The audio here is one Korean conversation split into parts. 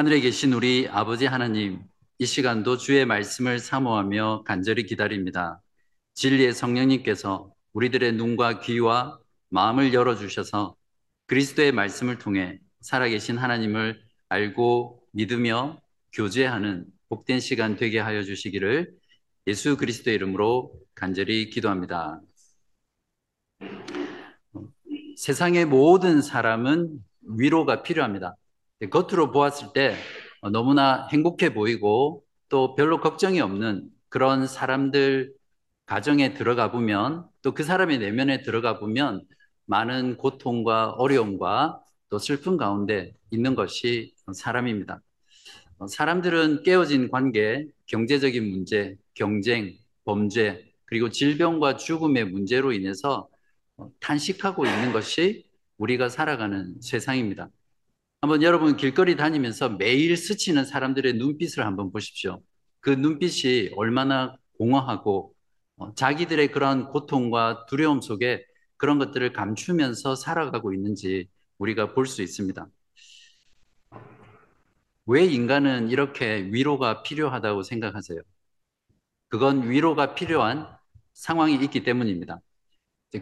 하늘에 계신 우리 아버지 하나님, 이 시간도 주의 말씀을 사모하며 간절히 기다립니다. 진리의 성령님께서 우리들의 눈과 귀와 마음을 열어주셔서 그리스도의 말씀을 통해 살아계신 하나님을 알고 믿으며 교제하는 복된 시간 되게 하여 주시기를 예수 그리스도의 이름으로 간절히 기도합니다. 세상의 모든 사람은 위로가 필요합니다. 겉으로 보았을 때 너무나 행복해 보이고 또 별로 걱정이 없는 그런 사람들 가정에 들어가 보면 또 그 사람의 내면에 들어가 보면 많은 고통과 어려움과 또 슬픔 가운데 있는 것이 사람입니다. 사람들은 깨어진 관계, 경제적인 문제, 경쟁, 범죄, 그리고 질병과 죽음의 문제로 인해서 탄식하고 있는 것이 우리가 살아가는 세상입니다. 한번 여러분 길거리 다니면서 매일 스치는 사람들의 눈빛을 한번 보십시오. 그 눈빛이 얼마나 공허하고 어, 자기들의 그런 고통과 두려움 속에 그런 것들을 감추면서 살아가고 있는지 우리가 볼 수 있습니다. 왜 인간은 이렇게 위로가 필요하다고 생각하세요? 그건 위로가 필요한 상황이 있기 때문입니다.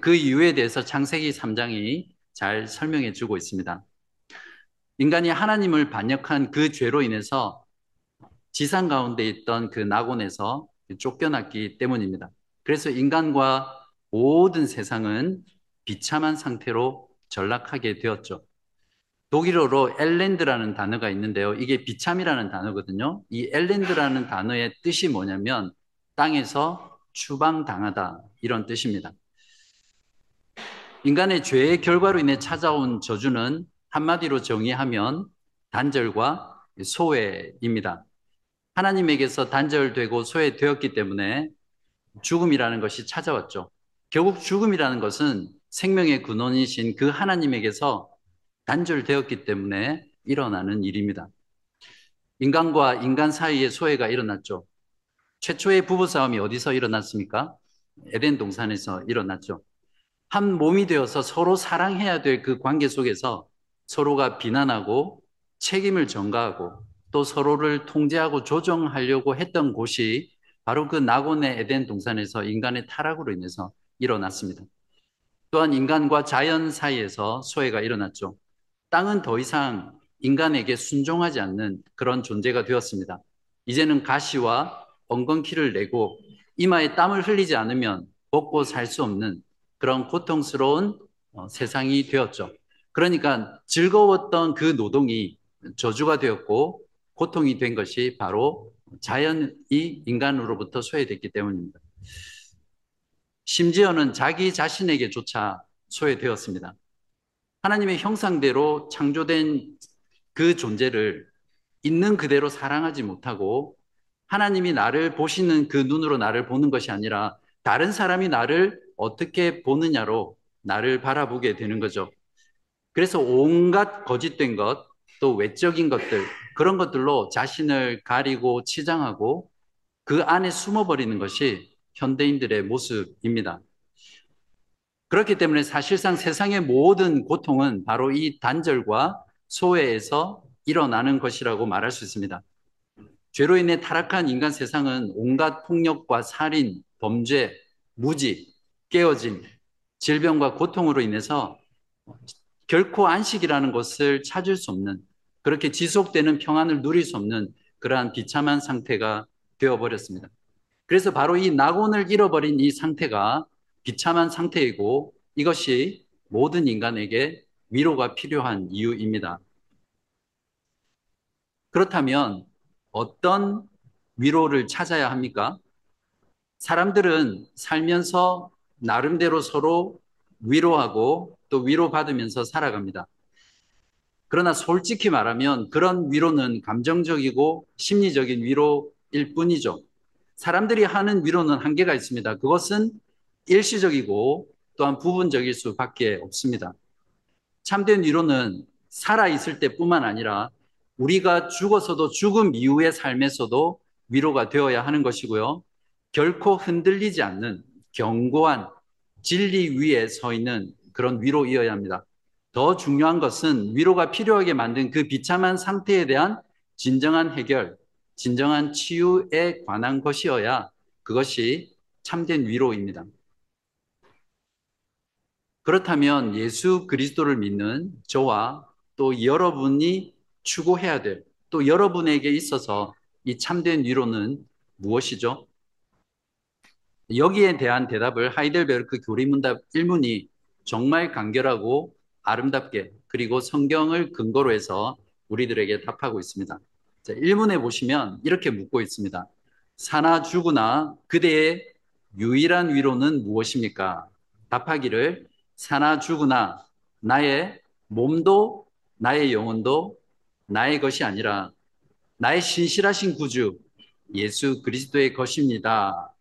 그 이유에 대해서 창세기 3장이 잘 설명해 주고 있습니다. 인간이 하나님을 반역한 그 죄로 인해서 지상 가운데 있던 그 낙원에서 쫓겨났기 때문입니다. 그래서 인간과 모든 세상은 비참한 상태로 전락하게 되었죠. 독일어로 엘랜드라는 단어가 있는데요. 이게 비참이라는 단어거든요. 이 엘랜드라는 단어의 뜻이 뭐냐면 땅에서 추방당하다 이런 뜻입니다. 인간의 죄의 결과로 인해 찾아온 저주는 한마디로 정의하면 단절과 소외입니다. 하나님에게서 단절되고 소외되었기 때문에 죽음이라는 것이 찾아왔죠. 결국 죽음이라는 것은 생명의 근원이신 그 하나님에게서 단절되었기 때문에 일어나는 일입니다. 인간과 인간 사이의 소외가 일어났죠. 최초의 부부싸움이 어디서 일어났습니까? 에덴 동산에서 일어났죠. 한 몸이 되어서 서로 사랑해야 될 그 관계 속에서 서로가 비난하고 책임을 전가하고 또 서로를 통제하고 조정하려고 했던 곳이 바로 그 낙원의 에덴 동산에서 인간의 타락으로 인해서 일어났습니다. 또한 인간과 자연 사이에서 소외가 일어났죠. 땅은 더 이상 인간에게 순종하지 않는 그런 존재가 되었습니다. 이제는 가시와 엉겅퀴를 내고 이마에 땀을 흘리지 않으면 먹고 살 수 없는 그런 고통스러운 어, 세상이 되었죠. 그러니까 즐거웠던 그 노동이 저주가 되었고 고통이 된 것이 바로 자연이 인간으로부터 소외됐기 때문입니다. 심지어는 자기 자신에게조차 소외되었습니다. 하나님의 형상대로 창조된 그 존재를 있는 그대로 사랑하지 못하고 하나님이 나를 보시는 그 눈으로 나를 보는 것이 아니라 다른 사람이 나를 어떻게 보느냐로 나를 바라보게 되는 거죠. 그래서 온갖 거짓된 것, 또 외적인 것들, 그런 것들로 자신을 가리고 치장하고 그 안에 숨어버리는 것이 현대인들의 모습입니다. 그렇기 때문에 사실상 세상의 모든 고통은 바로 이 단절과 소외에서 일어나는 것이라고 말할 수 있습니다. 죄로 인해 타락한 인간 세상은 온갖 폭력과 살인, 범죄, 무지, 깨어짐, 질병과 고통으로 인해서 결코 안식이라는 것을 찾을 수 없는 그렇게 지속되는 평안을 누릴 수 없는 그러한 비참한 상태가 되어버렸습니다. 그래서 바로 이 낙원을 잃어버린 이 상태가 비참한 상태이고 이것이 모든 인간에게 위로가 필요한 이유입니다. 그렇다면 어떤 위로를 찾아야 합니까? 사람들은 살면서 나름대로 서로 위로하고 또 위로받으면서 살아갑니다. 그러나 솔직히 말하면 그런 위로는 감정적이고 심리적인 위로일 뿐이죠. 사람들이 하는 위로는 한계가 있습니다. 그것은 일시적이고 또한 부분적일 수밖에 없습니다. 참된 위로는 살아있을 때뿐만 아니라 우리가 죽어서도 죽음 이후의 삶에서도 위로가 되어야 하는 것이고요. 결코 흔들리지 않는 견고한 진리 위에 서 있는 그런 위로이어야 합니다. 더 중요한 것은 위로가 필요하게 만든 그 비참한 상태에 대한 진정한 해결, 진정한 치유에 관한 것이어야 그것이 참된 위로입니다. 그렇다면 예수 그리스도를 믿는 저와 또 여러분이 추구해야 될, 또 여러분에게 있어서 이 참된 위로는 무엇이죠? 여기에 대한 대답을 하이델베르크 교리문답 1문이 정말 간결하고 아름답게 그리고 성경을 근거로 해서 우리들에게 답하고 있습니다. 자, 1문에 보시면 이렇게 묻고 있습니다. 사나 죽으나 그대의 유일한 위로는 무엇입니까? 답하기를 사나 죽으나 나의 몸도 나의 영혼도 나의 것이 아니라 나의 신실하신 구주 예수 그리스도의 것입니다.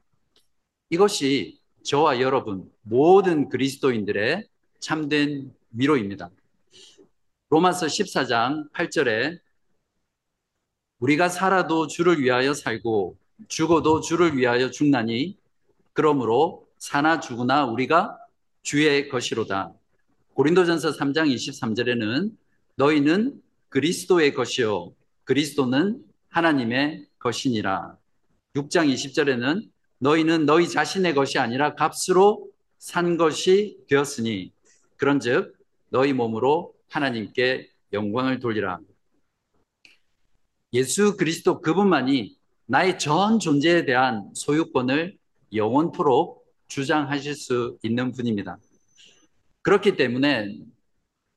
이것이 저와 여러분 모든 그리스도인들의 참된 위로입니다. 로마서 14장 8절에 우리가 살아도 주를 위하여 살고 죽어도 주를 위하여 죽나니 그러므로 사나 죽으나 우리가 주의 것이로다. 고린도전서 3장 23절에는 너희는 그리스도의 것이요 그리스도는 하나님의 것이니라. 6장 20절에는 너희는 너희 자신의 것이 아니라 값으로 산 것이 되었으니 그런즉 너희 몸으로 하나님께 영광을 돌리라. 예수 그리스도 그분만이 나의 전 존재에 대한 소유권을 영원토록 주장하실 수 있는 분입니다. 그렇기 때문에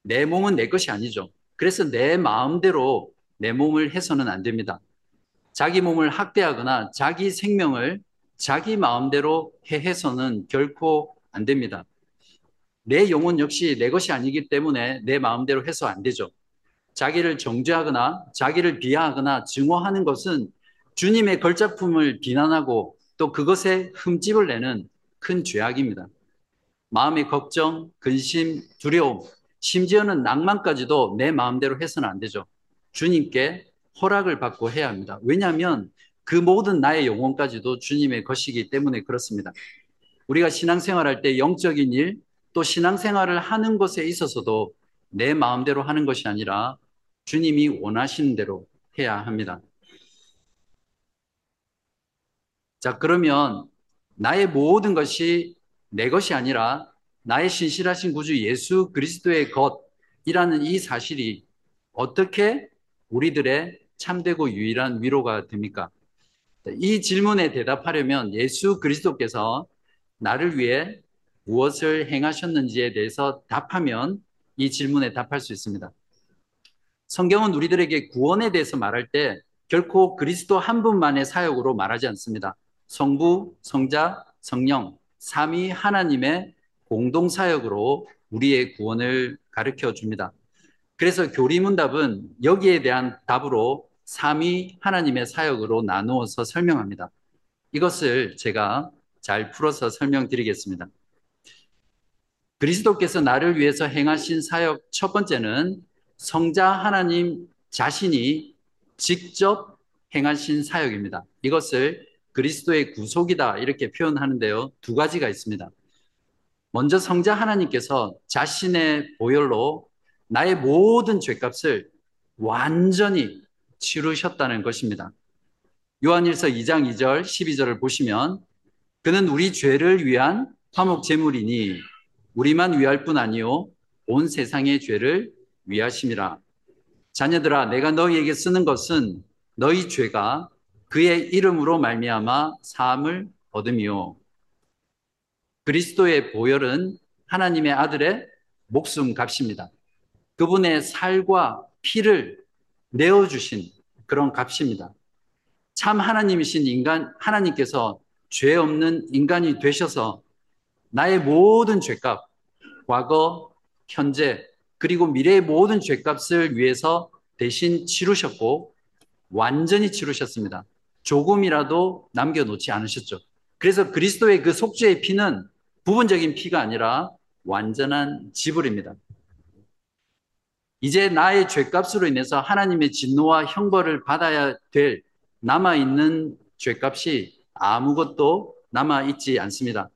내 몸은 내 것이 아니죠. 그래서 내 마음대로 내 몸을 해서는 안 됩니다. 자기 몸을 학대하거나 자기 생명을 자기 마음대로 해해서는 결코 안 됩니다. 내 영혼 역시 내 것이 아니기 때문에 내 마음대로 해서 안 되죠. 자기를 정죄하거나 자기를 비하하거나 증오하는 것은 주님의 걸작품을 비난하고 또 그것에 흠집을 내는 큰 죄악입니다. 마음의 걱정, 근심, 두려움, 심지어는 낭만까지도 내 마음대로 해서는 안 되죠. 주님께 허락을 받고 해야 합니다. 왜냐하면 그 모든 나의 영혼까지도 주님의 것이기 때문에 그렇습니다. 우리가 신앙생활할 때 영적인 일, 또 신앙생활을 하는 것에 있어서도 내 마음대로 하는 것이 아니라 주님이 원하시는 대로 해야 합니다. 자, 그러면 나의 모든 것이 내 것이 아니라 나의 신실하신 구주 예수 그리스도의 것이라는 이 사실이 어떻게 우리들의 참되고 유일한 위로가 됩니까? 이 질문에 대답하려면 예수 그리스도께서 나를 위해 무엇을 행하셨는지에 대해서 답하면 이 질문에 답할 수 있습니다. 성경은 우리들에게 구원에 대해서 말할 때 결코 그리스도 한 분만의 사역으로 말하지 않습니다. 성부, 성자, 성령, 삼위 하나님의 공동 사역으로 우리의 구원을 가르쳐 줍니다. 그래서 교리문답은 여기에 대한 답으로 삼위 하나님의 사역으로 나누어서 설명합니다. 이것을 제가 잘 풀어서 설명드리겠습니다. 그리스도께서 나를 위해서 행하신 사역 첫 번째는 성자 하나님 자신이 직접 행하신 사역입니다. 이것을 그리스도의 구속이다 이렇게 표현하는데요. 두 가지가 있습니다. 먼저 성자 하나님께서 자신의 보혈로 나의 모든 죄값을 완전히 치르셨다는 것입니다. 요한일서 2장 2절 12절을 보시면 그는 우리 죄를 위한 화목 제물이니 우리만 위할 뿐 아니요 온 세상의 죄를 위하심이라. 자녀들아 내가 너희에게 쓰는 것은 너희 죄가 그의 이름으로 말미암아 사함을 얻음이요 그리스도의 보혈은 하나님의 아들의 목숨 값입니다. 그분의 살과 피를 내어주신 그런 값입니다. 참 하나님이신 인간, 하나님께서 죄 없는 인간이 되셔서 나의 모든 죄값, 과거, 현재, 그리고 미래의 모든 죄값을 위해서 대신 치르셨고, 완전히 치르셨습니다. 조금이라도 남겨놓지 않으셨죠. 그래서 그리스도의 그 속죄의 피는 부분적인 피가 아니라 완전한 지불입니다. 이제 나의 죄값으로 인해서 하나님의 진노와 형벌을 받아야 될 남아있는 죄값이 아무것도 남아있지 않습니다.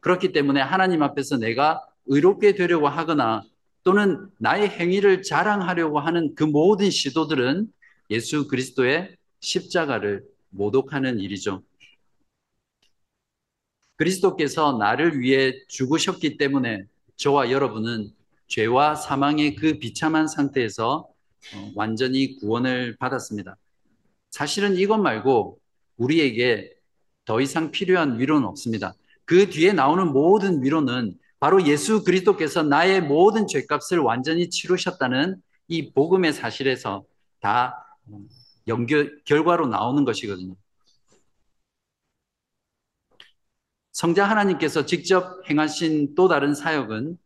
그렇기 때문에 하나님 앞에서 내가 의롭게 되려고 하거나 또는 나의 행위를 자랑하려고 하는 그 모든 시도들은 예수 그리스도의 십자가를 모독하는 일이죠. 그리스도께서 나를 위해 죽으셨기 때문에 저와 여러분은 죄와 사망의 그 비참한 상태에서 어, 완전히 구원을 받았습니다. 사실은 이것 말고 우리에게 더 이상 필요한 위로는 없습니다. 그 뒤에 나오는 모든 위로는 바로 예수 그리스도께서 나의 모든 죄값을 완전히 치르셨다는 이 복음의 사실에서 다 연결, 결과로 나오는 것이거든요. 성자 하나님께서 직접 행하신 또 다른 사역은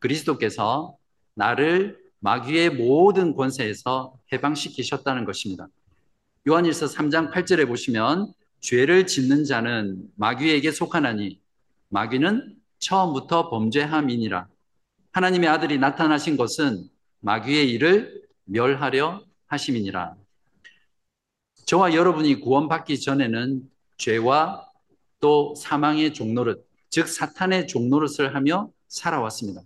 그리스도께서 나를 마귀의 모든 권세에서 해방시키셨다는 것입니다. 요한일서 3장 8절에 보시면 죄를 짓는 자는 마귀에게 속하나니 마귀는 처음부터 범죄함이니라. 하나님의 아들이 나타나신 것은 마귀의 일을 멸하려 하심이니라. 저와 여러분이 구원받기 전에는 죄와 또 사망의 종노릇, 즉 사탄의 종노릇을 하며 살아왔습니다.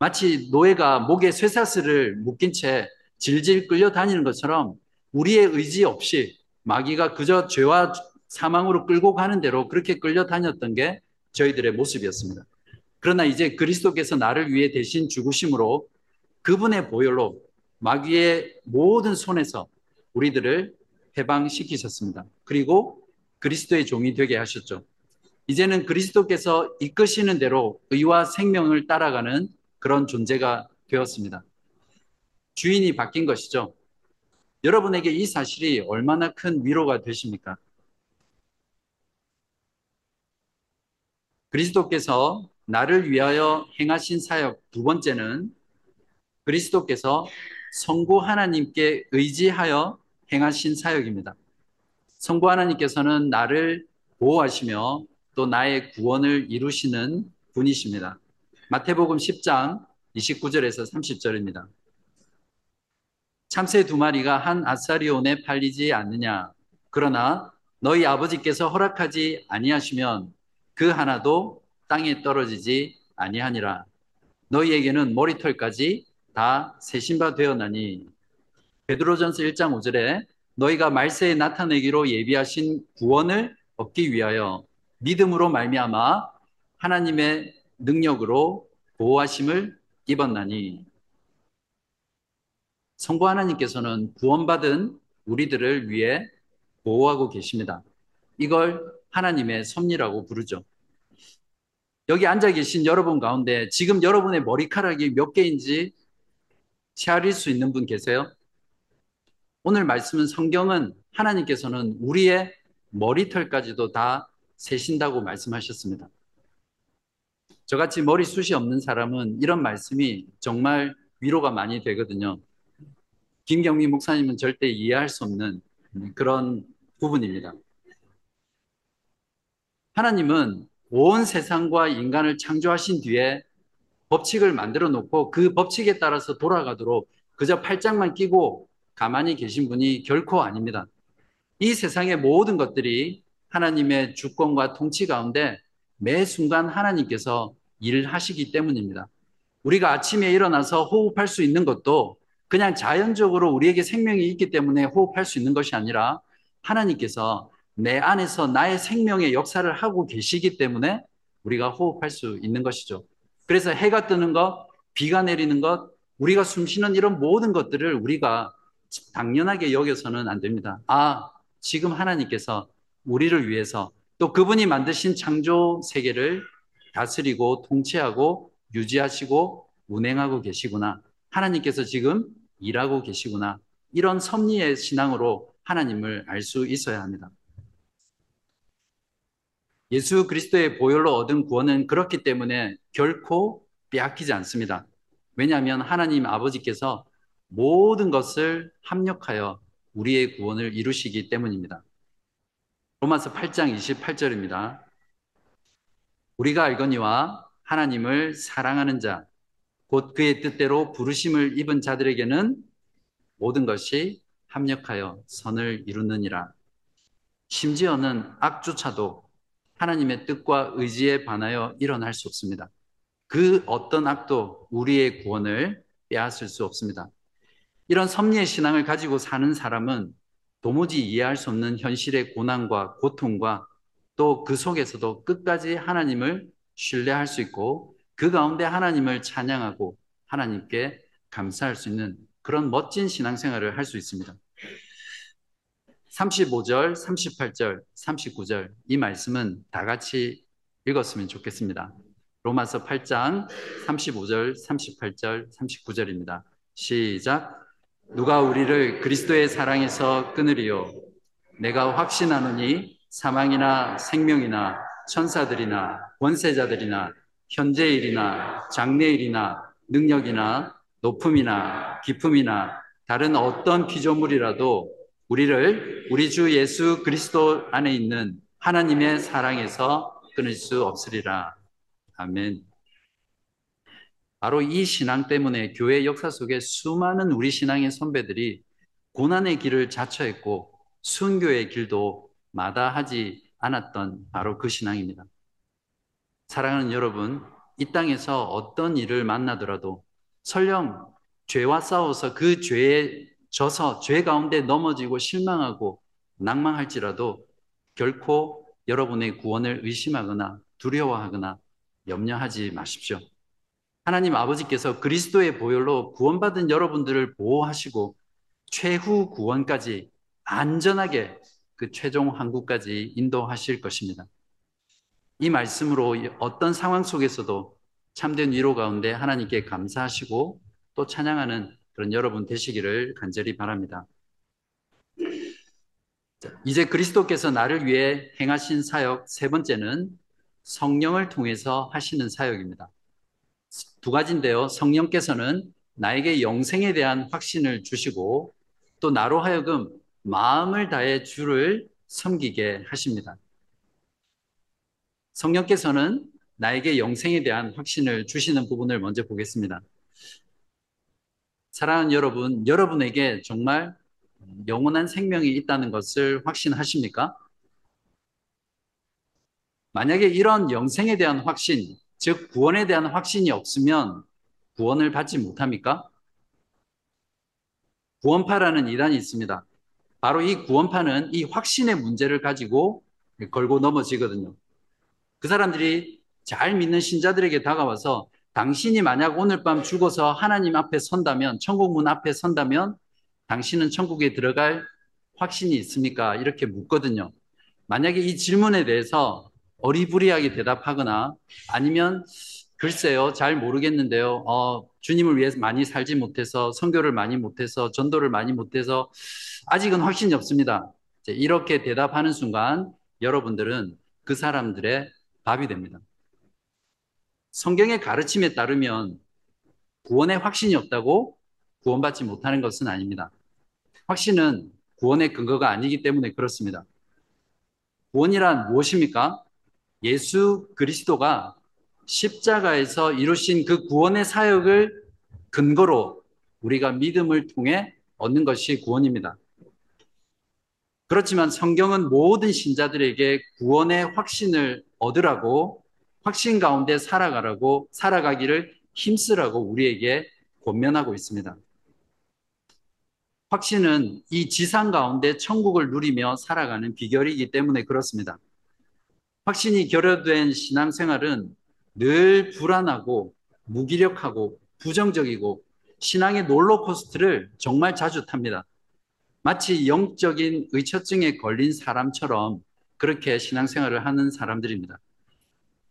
마치 노예가 목에 쇠사슬을 묶인 채 질질 끌려다니는 것처럼 우리의 의지 없이 마귀가 그저 죄와 사망으로 끌고 가는 대로 그렇게 끌려다녔던 게 저희들의 모습이었습니다. 그러나 이제 그리스도께서 나를 위해 대신 죽으심으로 그분의 보혈로 마귀의 모든 손에서 우리들을 해방시키셨습니다. 그리고 그리스도의 종이 되게 하셨죠. 이제는 그리스도께서 이끄시는 대로 의와 생명을 따라가는 그런 존재가 되었습니다. 주인이 바뀐 것이죠. 여러분에게 이 사실이 얼마나 큰 위로가 되십니까? 그리스도께서 나를 위하여 행하신 사역 두 번째는 그리스도께서 성부 하나님께 의지하여 행하신 사역입니다. 성부 하나님께서는 나를 보호하시며 또 나의 구원을 이루시는 분이십니다. 마태복음 10장 29절에서 30절입니다. 참새 두 마리가 한 아사리온에 팔리지 않느냐. 그러나 너희 아버지께서 허락하지 아니하시면 그 하나도 땅에 떨어지지 아니하니라. 너희에게는 머리털까지 다 세신바 되었나니. 베드로전서 1장 5절에 너희가 말세에 나타내기로 예비하신 구원을 얻기 위하여 믿음으로 말미암아 하나님의 능력으로 보호하심을 입었나니 성부 하나님께서는 구원받은 우리들을 위해 보호하고 계십니다. 이걸 하나님의 섭리라고 부르죠. 여기 앉아 계신 여러분 가운데 지금 여러분의 머리카락이 몇 개인지 헤아릴 수 있는 분 계세요? 오늘 말씀은 성경은 하나님께서는 우리의 머리털까지도 다 세신다고 말씀하셨습니다. 저같이 머리숱이 없는 사람은 이런 말씀이 정말 위로가 많이 되거든요. 김경미 목사님은 절대 이해할 수 없는 그런 부분입니다. 하나님은 온 세상과 인간을 창조하신 뒤에 법칙을 만들어 놓고 그 법칙에 따라서 돌아가도록 그저 팔짱만 끼고 가만히 계신 분이 결코 아닙니다. 이 세상의 모든 것들이 하나님의 주권과 통치 가운데 매 순간 하나님께서 일하시기 때문입니다. 우리가 아침에 일어나서 호흡할 수 있는 것도 그냥 자연적으로 우리에게 생명이 있기 때문에 호흡할 수 있는 것이 아니라 하나님께서 내 안에서 나의 생명의 역사를 하고 계시기 때문에 우리가 호흡할 수 있는 것이죠. 그래서 해가 뜨는 것, 비가 내리는 것, 우리가 숨 쉬는 이런 모든 것들을 우리가 당연하게 여겨서는 안 됩니다. 아, 지금 하나님께서 우리를 위해서 또 그분이 만드신 창조 세계를 다스리고 통치하고 유지하시고 운행하고 계시구나. 하나님께서 지금 일하고 계시구나. 이런 섭리의 신앙으로 하나님을 알 수 있어야 합니다. 예수 그리스도의 보혈로 얻은 구원은 그렇기 때문에 결코 빼앗기지 않습니다. 왜냐하면 하나님 아버지께서 모든 것을 합력하여 우리의 구원을 이루시기 때문입니다. 로마서 8장 28절입니다. 우리가 알거니와 하나님을 사랑하는 자, 곧 그의 뜻대로 부르심을 입은 자들에게는 모든 것이 합력하여 선을 이루느니라. 심지어는 악조차도 하나님의 뜻과 의지에 반하여 일어날 수 없습니다. 그 어떤 악도 우리의 구원을 빼앗을 수 없습니다. 이런 섭리의 신앙을 가지고 사는 사람은 도무지 이해할 수 없는 현실의 고난과 고통과 또 그 속에서도 끝까지 하나님을 신뢰할 수 있고 그 가운데 하나님을 찬양하고 하나님께 감사할 수 있는 그런 멋진 신앙생활을 할 수 있습니다. 35절, 38절, 39절 이 말씀은 다 같이 읽었으면 좋겠습니다. 로마서 8장 35절, 38절, 39절입니다. 시작. 누가 우리를 그리스도의 사랑에서 끊으리요? 내가 확신하노니 사망이나 생명이나 천사들이나 권세자들이나 현재일이나 장래일이나 능력이나 높음이나 기품이나 다른 어떤 피조물이라도 우리를 우리 주 예수 그리스도 안에 있는 하나님의 사랑에서 끊을 수 없으리라. 아멘. 바로 이 신앙 때문에 교회 역사 속에 수많은 우리 신앙의 선배들이 고난의 길을 자처했고 순교의 길도 마다하지 않았던 바로 그 신앙입니다. 사랑하는 여러분, 이 땅에서 어떤 일을 만나더라도 설령 죄와 싸워서 그 죄에 져서 죄 가운데 넘어지고 실망하고 낭망할지라도 결코 여러분의 구원을 의심하거나 두려워하거나 염려하지 마십시오. 하나님 아버지께서 그리스도의 보혈로 구원받은 여러분들을 보호하시고 최후 구원까지 안전하게 그 최종 항구까지 인도하실 것입니다. 이 말씀으로 어떤 상황 속에서도 참된 위로 가운데 하나님께 감사하시고 또 찬양하는 그런 여러분 되시기를 간절히 바랍니다. 이제 그리스도께서 나를 위해 행하신 사역 세 번째는 성령을 통해서 하시는 사역입니다. 두 가지인데요. 성령께서는 나에게 영생에 대한 확신을 주시고 또 나로 하여금 마음을 다해 주를 섬기게 하십니다. 성령께서는 나에게 영생에 대한 확신을 주시는 부분을 먼저 보겠습니다. 사랑하는 여러분, 여러분에게 정말 영원한 생명이 있다는 것을 확신하십니까? 만약에 이런 영생에 대한 확신, 즉 구원에 대한 확신이 없으면 구원을 받지 못합니까? 구원파라는 이단이 있습니다. 바로 이 구원파는 이 확신의 문제를 가지고 걸고 넘어지거든요. 그 사람들이 잘 믿는 신자들에게 다가와서 당신이 만약 오늘 밤 죽어서 하나님 앞에 선다면, 천국 문 앞에 선다면 당신은 천국에 들어갈 확신이 있습니까? 이렇게 묻거든요. 만약에 이 질문에 대해서 어리부리하게 대답하거나 아니면 글쎄요, 잘 모르겠는데요. 어, 주님을 위해서 많이 살지 못해서, 선교를 많이 못해서, 전도를 많이 못해서, 아직은 확신이 없습니다. 이렇게 대답하는 순간, 여러분들은 그 사람들의 답이 됩니다. 성경의 가르침에 따르면, 구원의 확신이 없다고 구원받지 못하는 것은 아닙니다. 확신은 구원의 근거가 아니기 때문에 그렇습니다. 구원이란 무엇입니까? 예수 그리스도가 십자가에서 이루신 그 구원의 사역을 근거로 우리가 믿음을 통해 얻는 것이 구원입니다. 그렇지만 성경은 모든 신자들에게 구원의 확신을 얻으라고 확신 가운데 살아가라고 살아가기를 힘쓰라고 우리에게 권면하고 있습니다. 확신은 이 지상 가운데 천국을 누리며 살아가는 비결이기 때문에 그렇습니다. 확신이 결여된 신앙생활은 늘 불안하고 무기력하고 부정적이고 신앙의 롤러코스트를 정말 자주 탑니다. 마치 영적인 의처증에 걸린 사람처럼 그렇게 신앙생활을 하는 사람들입니다.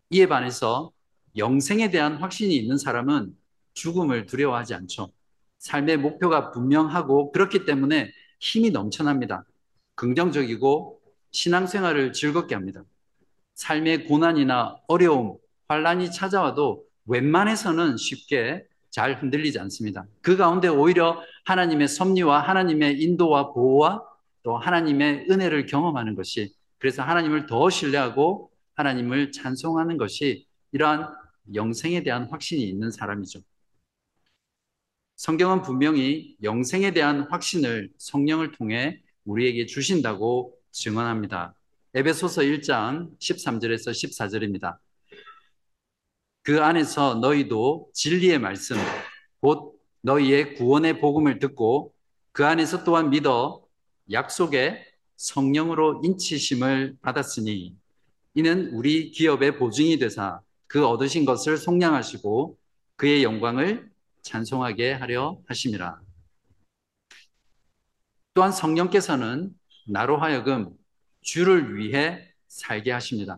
이에 반해서 영생에 대한 확신이 있는 사람은 죽음을 두려워하지 않죠. 삶의 목표가 분명하고 그렇기 때문에 힘이 넘쳐납니다. 긍정적이고 신앙생활을 즐겁게 합니다. 삶의 고난이나 어려움, 환란이 찾아와도 웬만해서는 쉽게 잘 흔들리지 않습니다. 그 가운데 오히려 하나님의 섭리와 하나님의 인도와 보호와 또 하나님의 은혜를 경험하는 것이 그래서 하나님을 더 신뢰하고 하나님을 찬송하는 것이 이러한 영생에 대한 확신이 있는 사람이죠. 성경은 분명히 영생에 대한 확신을 성령을 통해 우리에게 주신다고 증언합니다. 에베소서 1장 13절에서 14절입니다. 그 안에서 너희도 진리의 말씀, 곧 너희의 구원의 복음을 듣고 그 안에서 또한 믿어 약속의 성령으로 인치심을 받았으니 이는 우리 기업의 보증이 되사 그 얻으신 것을 속량하시고 그의 영광을 찬송하게 하려 하심이라. 또한 성령께서는 나로 하여금 주를 위해 살게 하십니다.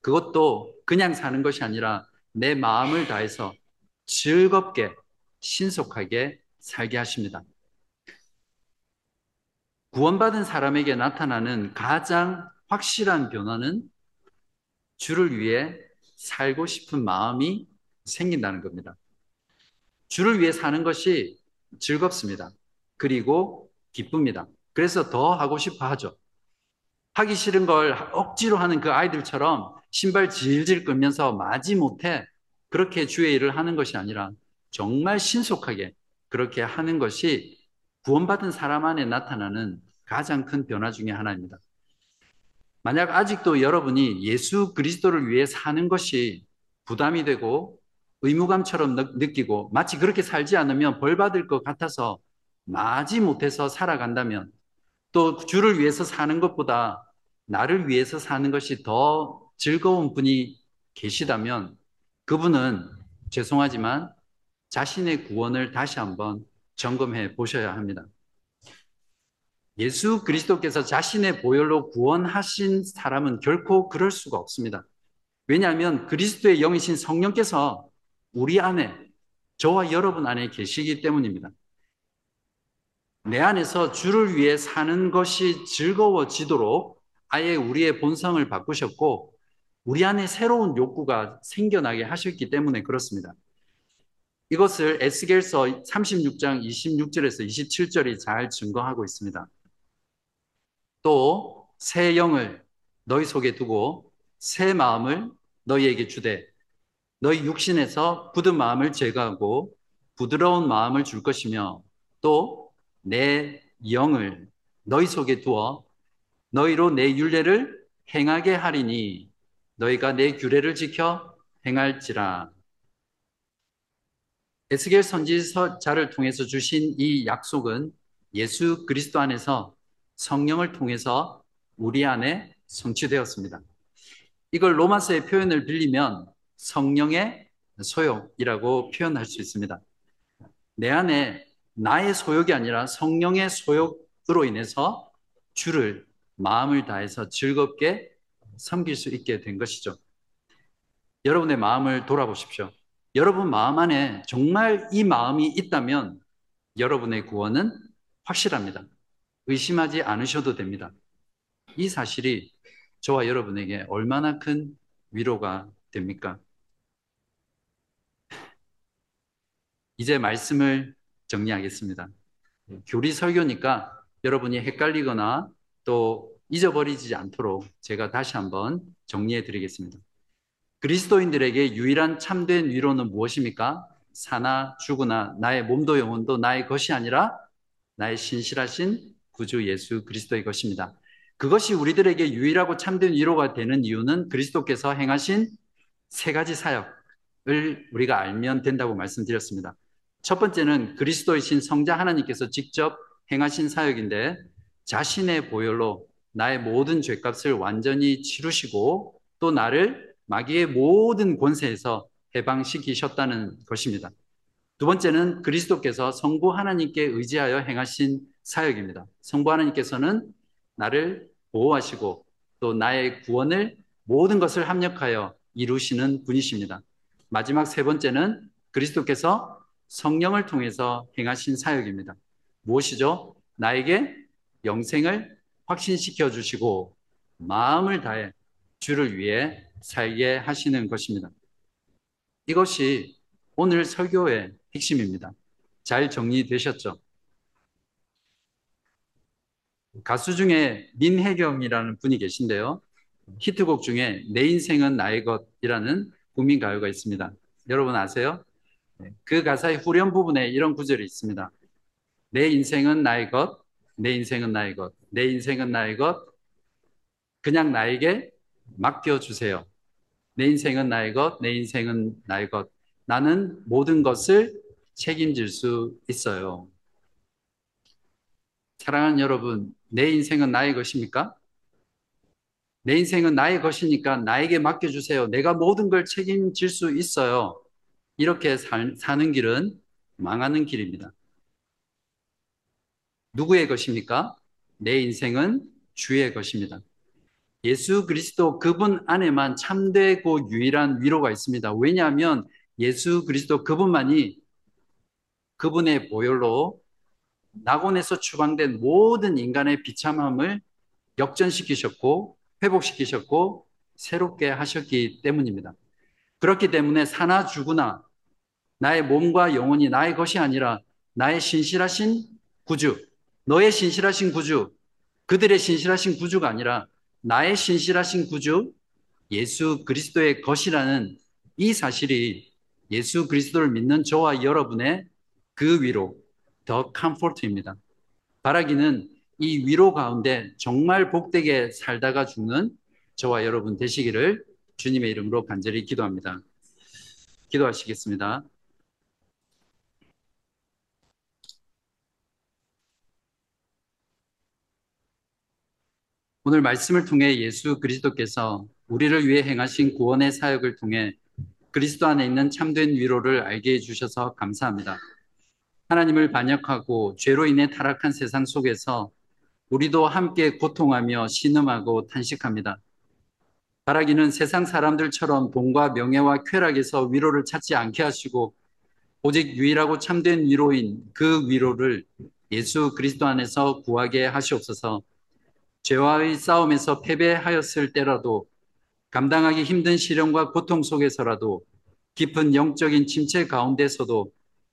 그것도 그냥 사는 것이 아니라 내 마음을 다해서 즐겁게 신속하게 살게 하십니다. 구원받은 사람에게 나타나는 가장 확실한 변화는 주를 위해 살고 싶은 마음이 생긴다는 겁니다. 주를 위해 사는 것이 즐겁습니다. 그리고 기쁩니다. 그래서 더 하고 싶어 하죠. 하기 싫은 걸 억지로 하는 그 아이들처럼 신발 질질 끌면서 마지 못해 그렇게 주의 일을 하는 것이 아니라 정말 신속하게 그렇게 하는 것이 구원받은 사람 안에 나타나는 가장 큰 변화 중의 하나입니다. 만약 아직도 여러분이 예수 그리스도를 위해 사는 것이 부담이 되고 의무감처럼 느끼고 마치 그렇게 살지 않으면 벌 받을 것 같아서 마지 못해서 살아간다면 또 주를 위해서 사는 것보다 나를 위해서 사는 것이 더 즐거운 분이 계시다면 그분은 죄송하지만 자신의 구원을 다시 한번 점검해 보셔야 합니다. 예수 그리스도께서 자신의 보혈로 구원하신 사람은 결코 그럴 수가 없습니다. 왜냐하면 그리스도의 영이신 성령께서 우리 안에, 저와 여러분 안에 계시기 때문입니다. 내 안에서 주를 위해 사는 것이 즐거워지도록 아예 우리의 본성을 바꾸셨고, 우리 안에 새로운 욕구가 생겨나게 하셨기 때문에 그렇습니다. 이것을 에스겔서 36장 26절에서 27절이 잘 증거하고 있습니다. 또 새 영을 너희 속에 두고 새 마음을 너희에게 주되 너희 육신에서 굳은 마음을 제거하고 부드러운 마음을 줄 것이며 또 내 영을 너희 속에 두어 너희로 내 윤례를 행하게 하리니 너희가 내 규례를 지켜 행할지라 에스겔 선지자를 통해서 주신 이 약속은 예수 그리스도 안에서 성령을 통해서 우리 안에 성취되었습니다. 이걸 로마서의 표현을 빌리면 성령의 소욕이라고 표현할 수 있습니다. 내 안에 나의 소욕이 아니라 성령의 소욕으로 인해서 주를 마음을 다해서 즐겁게 섬길 수 있게 된 것이죠. 여러분의 마음을 돌아보십시오. 여러분 마음 안에 정말 이 마음이 있다면 여러분의 구원은 확실합니다. 의심하지 않으셔도 됩니다. 이 사실이 저와 여러분에게 얼마나 큰 위로가 됩니까? 이제 말씀을 정리하겠습니다. 교리 설교니까 여러분이 헷갈리거나 또 잊어버리지 않도록 제가 다시 한번 정리해 드리겠습니다. 그리스도인들에게 유일한 참된 위로는 무엇입니까? 사나 죽으나 나의 몸도 영혼도 나의 것이 아니라 나의 신실하신 구주 예수 그리스도의 것입니다. 그것이 우리들에게 유일하고 참된 위로가 되는 이유는 그리스도께서 행하신 세 가지 사역을 우리가 알면 된다고 말씀드렸습니다. 첫 번째는 그리스도이신 성자 하나님께서 직접 행하신 사역인데 자신의 보혈로 나의 모든 죄값을 완전히 치르시고 또 나를 마귀의 모든 권세에서 해방시키셨다는 것입니다. 두 번째는 그리스도께서 성부 하나님께 의지하여 행하신 사역입니다. 성부 하나님께서는 나를 보호하시고 또 나의 구원을 모든 것을 합력하여 이루시는 분이십니다. 마지막 세 번째는 그리스도께서 성령을 통해서 행하신 사역입니다. 무엇이죠? 나에게 영생을 확신시켜 주시고 마음을 다해 주를 위해 살게 하시는 것입니다. 이것이 오늘 설교의 핵심입니다. 잘 정리되셨죠? 가수 중에 민혜경이라는 분이 계신데요. 히트곡 중에 내 인생은 나의 것이라는 국민 가요가 있습니다. 여러분 아세요? 네, 그 가사의 후렴 부분에 이런 구절이 있습니다. 내 인생은 나의 것, 내 인생은 나의 것, 내 인생은 나의 것, 그냥 나에게 맡겨 주세요. 내 인생은 나의 것, 내 인생은 나의 것. 나는 모든 것을 책임질 수 있어요. 사랑하는 여러분, 내 인생은 나의 것입니까? 내 인생은 나의 것이니까 나에게 맡겨주세요. 내가 모든 걸 책임질 수 있어요. 이렇게 살, 사는 길은 망하는 길입니다. 누구의 것입니까? 내 인생은 주의 것입니다. 예수 그리스도 그분 안에만 참되고 유일한 위로가 있습니다. 왜냐하면 예수 그리스도 그분만이 그분의 보혈로 낙원에서 추방된 모든 인간의 비참함을 역전시키셨고 회복시키셨고 새롭게 하셨기 때문입니다. 그렇기 때문에 사나 죽으나 나의 몸과 영혼이 나의 것이 아니라 나의 신실하신 구주, 너의 신실하신 구주, 그들의 신실하신 구주가 아니라 나의 신실하신 구주 예수 그리스도의 것이라는 이 사실이 예수 그리스도를 믿는 저와 여러분의 그 위로 더 컴포트입니다. 바라기는 이 위로 가운데 정말 복되게 살다가 죽는 저와 여러분 되시기를 주님의 이름으로 간절히 기도합니다. 기도하시겠습니다. 오늘 말씀을 통해 예수 그리스도께서 우리를 위해 행하신 구원의 사역을 통해 그리스도 안에 있는 참된 위로를 알게 해주셔서 감사합니다. 하나님을 반역하고 죄로 인해 타락한 세상 속에서 우리도 함께 고통하며 신음하고 탄식합니다. 바라기는 세상 사람들처럼 돈과 명예와 쾌락에서 위로를 찾지 않게 하시고 오직 유일하고 참된 위로인 그 위로를 예수 그리스도 안에서 구하게 하시옵소서 죄와의 싸움에서 패배하였을 때라도 감당하기 힘든 시련과 고통 속에서라도 깊은 영적인 침체 가운데서도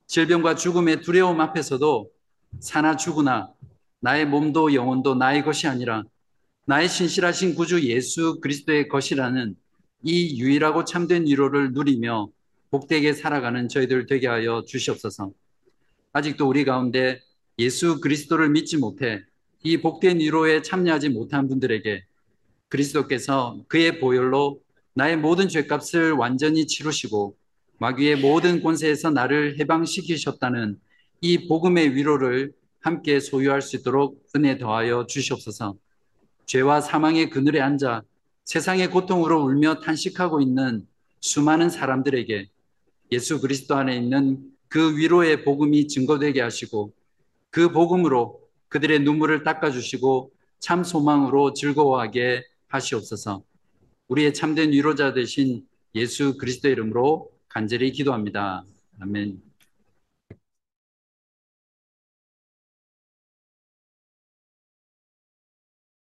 질병과 죽음의 두려움 앞에서도 사나 죽으나 나의 몸도 영혼도 나의 것이 아니라 나의 신실하신 구주 예수 그리스도의 것이라는 이 유일하고 참된 위로를 누리며 복되게 살아가는 저희들 되게 하여 주시옵소서. 아직도 우리 가운데 예수 그리스도를 믿지 못해 이 복된 위로에 참여하지 못한 분들에게 그리스도께서 그의 보혈로 나의 모든 죄값을 완전히 치루시고 마귀의 모든 권세에서 나를 해방시키셨다는 이 복음의 위로를 함께 소유할 수 있도록 은혜 더하여 주시옵소서. 죄와 사망의 그늘에 앉아 세상의 고통으로 울며 탄식하고 있는 수많은 사람들에게 예수 그리스도 안에 있는 그 위로의 복음이 증거되게 하시고 그 복음으로 그들의 눈물을 닦아주시고 참 소망으로 즐거워하게 하시옵소서. 우리의 참된 위로자 되신 예수 그리스도 이름으로 간절히 기도합니다. 아멘.